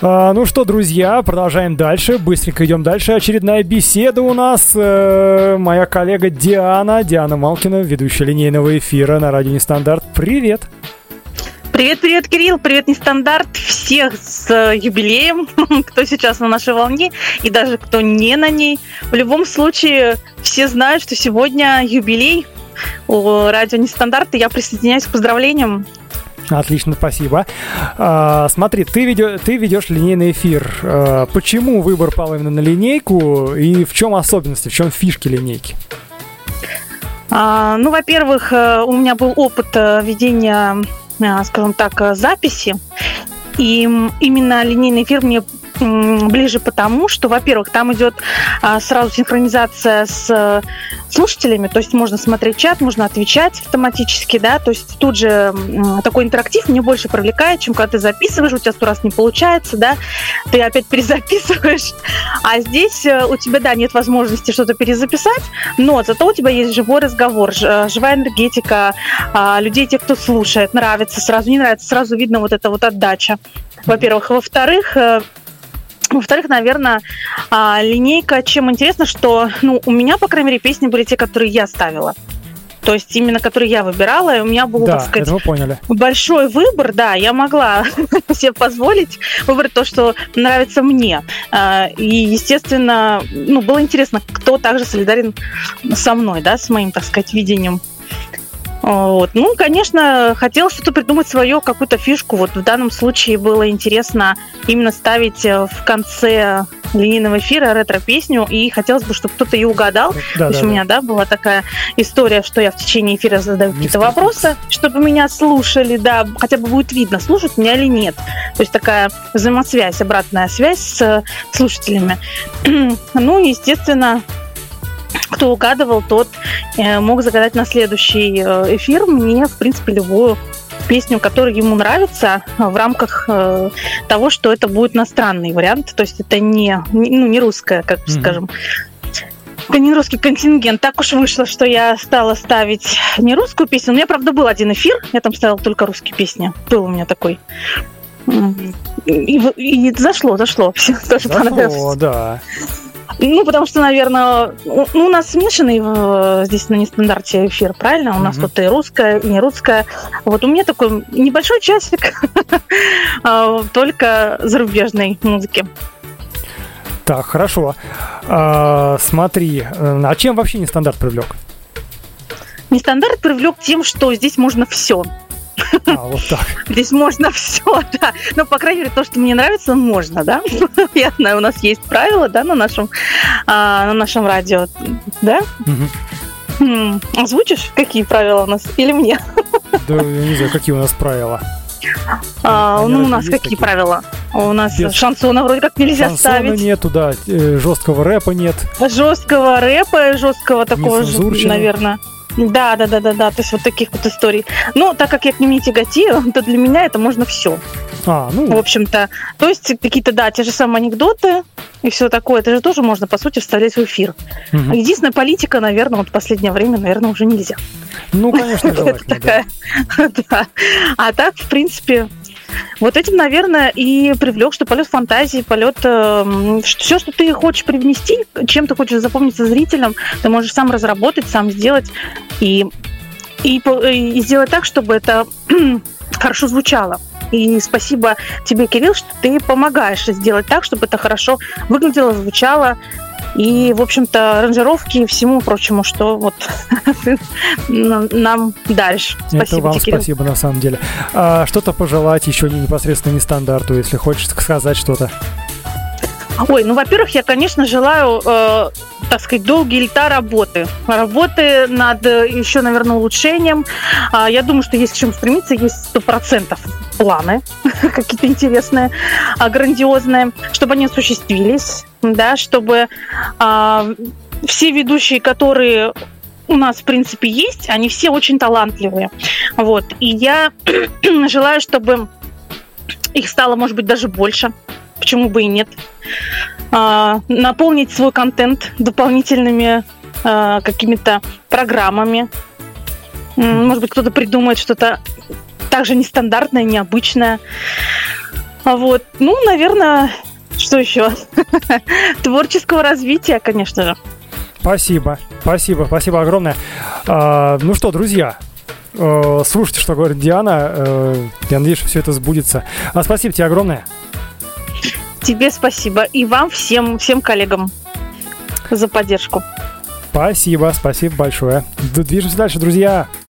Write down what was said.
А, ну что, друзья, продолжаем дальше. Быстренько идем дальше. Очередная беседа у нас. Э, моя коллега Диана, Диана Малкина, ведущая линейного эфира на радио Нестандарт. Привет! Привет, привет, Кирилл, привет, Нестандарт. Всех с э, юбилеем, кто сейчас на нашей волне и даже кто не на ней. В любом случае, все знают, что сегодня юбилей у радио Нестандарт, и я присоединяюсь к поздравлениям. Отлично, спасибо. А, смотри, ты, ведё, ты ведешь линейный эфир. А, почему выбор пал именно на линейку и в чем особенности, в чем фишки линейки? А, ну, во-первых, э, у меня был опыт э, ведения, э, скажем так, записи. И именно линейный эфир мне ближе потому, что, во-первых, там идет а, сразу синхронизация с э, слушателями, то есть можно смотреть чат, можно отвечать автоматически, да, то есть тут же такой интерактив мне больше привлекает, чем когда ты записываешь, у тебя сто раз не получается, да, ты опять перезаписываешь, а здесь э, у тебя, да, нет возможности что-то перезаписать, но зато у тебя есть живой разговор, э, живая энергетика а, людей, тех, кто слушает, нравится, сразу не нравится, сразу видно вот эта вот отдача, во-первых. Во-вторых, во-вторых, наверное, а, линейка, чем интересно, что ну, у меня, по крайней мере, песни были те, которые я ставила. То есть именно которые я выбирала, и у меня был, да, так сказать, мы поняли. большой выбор, да, я могла себе позволить выбрать то, что нравится мне. А, и, естественно, ну, было интересно, кто также солидарен со мной, да, с моим, так сказать, видением вот. Ну, конечно, хотел что-то придумать свое, какую-то фишку. Вот в данном случае было интересно именно ставить э, в конце линейного эфира ретро-песню, и хотелось бы, чтобы кто-то ее угадал. Да, То есть да, у меня, да, была такая история, что я в течение эфира задаю какие-то вопросы, чтобы меня слушали, да, хотя бы будет видно, слушают меня или нет. То есть такая взаимосвязь, обратная связь с слушателями. ну, естественно, кто угадывал, тот э, мог загадать на следующий э, эфир мне, в принципе, любую песню, которая ему нравится в рамках э, того, что это будет иностранный вариант, то есть это не, ну, не русская, как mm-hmm. скажем, не русский контингент. Так уж вышло, что я стала ставить не русскую песню. У меня, правда, был один эфир, я там ставила только русские песни. Был у меня такой. И, и зашло, зашло. Тоже зашло, понравилось. да. Ну, потому что, наверное, ну, у нас смешанный э, здесь на нестандарте эфир, правильно? У нас mm-hmm. тут и русская, и не русская. Вот у меня такой небольшой часик а, только зарубежной музыки. Так, хорошо. А, смотри, э, а чем вообще нестандарт привлек? Нестандарт привлек тем, что здесь можно все. А, вот так. Здесь можно все, да. Ну, по крайней мере, то, что мне нравится, можно, да. Я знаю, у нас есть правила, да, на нашем, а, на нашем радио, да? Угу. Озвучишь, какие правила у нас? Или мне? Да, я не знаю, какие у нас правила. А, ну, у нас какие такие? правила? У нас Без... шансона вроде как нельзя Шансона ставить. нету, да, э, жесткого рэпа нет. Жесткого рэпа, жесткого такого же, наверное. Да, да, да, да, да. То есть вот таких вот историй. Но так как я к ним не тяготею, то для меня это можно все. А, ну. В общем-то. То есть какие-то, да, те же самые анекдоты и все такое, это же тоже можно, по сути, вставлять в эфир. Угу. Единственная политика, наверное, вот в последнее время, наверное, уже нельзя. Ну, конечно, желательно, да. А так, в принципе, вот этим, наверное, и привлек, что полет фантазии, полет... Э, все, что ты хочешь привнести, чем ты хочешь запомниться зрителям, ты можешь сам разработать, сам сделать и, и, и сделать так, чтобы это хорошо звучало. И спасибо тебе, Кирилл, что ты помогаешь сделать так, чтобы это хорошо выглядело, звучало, и, в общем-то, аранжировки и всему прочему, что вот нам дальше. Спасибо Это вам тебе, спасибо, на самом деле. А, что-то пожелать еще непосредственно не стандарту, если хочешь сказать что-то. Ой, ну, во-первых, я, конечно, желаю, э, так сказать, долгие лета работы. Работы над э, еще, наверное, улучшением. Э, я думаю, что есть к чему стремиться, есть сто процентов планы какие-то интересные, э, грандиозные, чтобы они осуществились, да, чтобы э, все ведущие, которые у нас, в принципе, есть, они все очень талантливые. Вот. И я желаю, чтобы их стало, может быть, даже больше почему бы и нет. А, наполнить свой контент дополнительными а, какими-то программами. Может быть, кто-то придумает что-то также нестандартное, необычное. Вот. Ну, наверное, что еще? Творческого развития, конечно же. Спасибо, спасибо, спасибо огромное. А, ну что, друзья, э, слушайте, что говорит Диана. Э, я надеюсь, что все это сбудется. А спасибо тебе огромное. Тебе спасибо. И вам, всем, всем коллегам за поддержку. Спасибо, спасибо большое. Движемся дальше, друзья.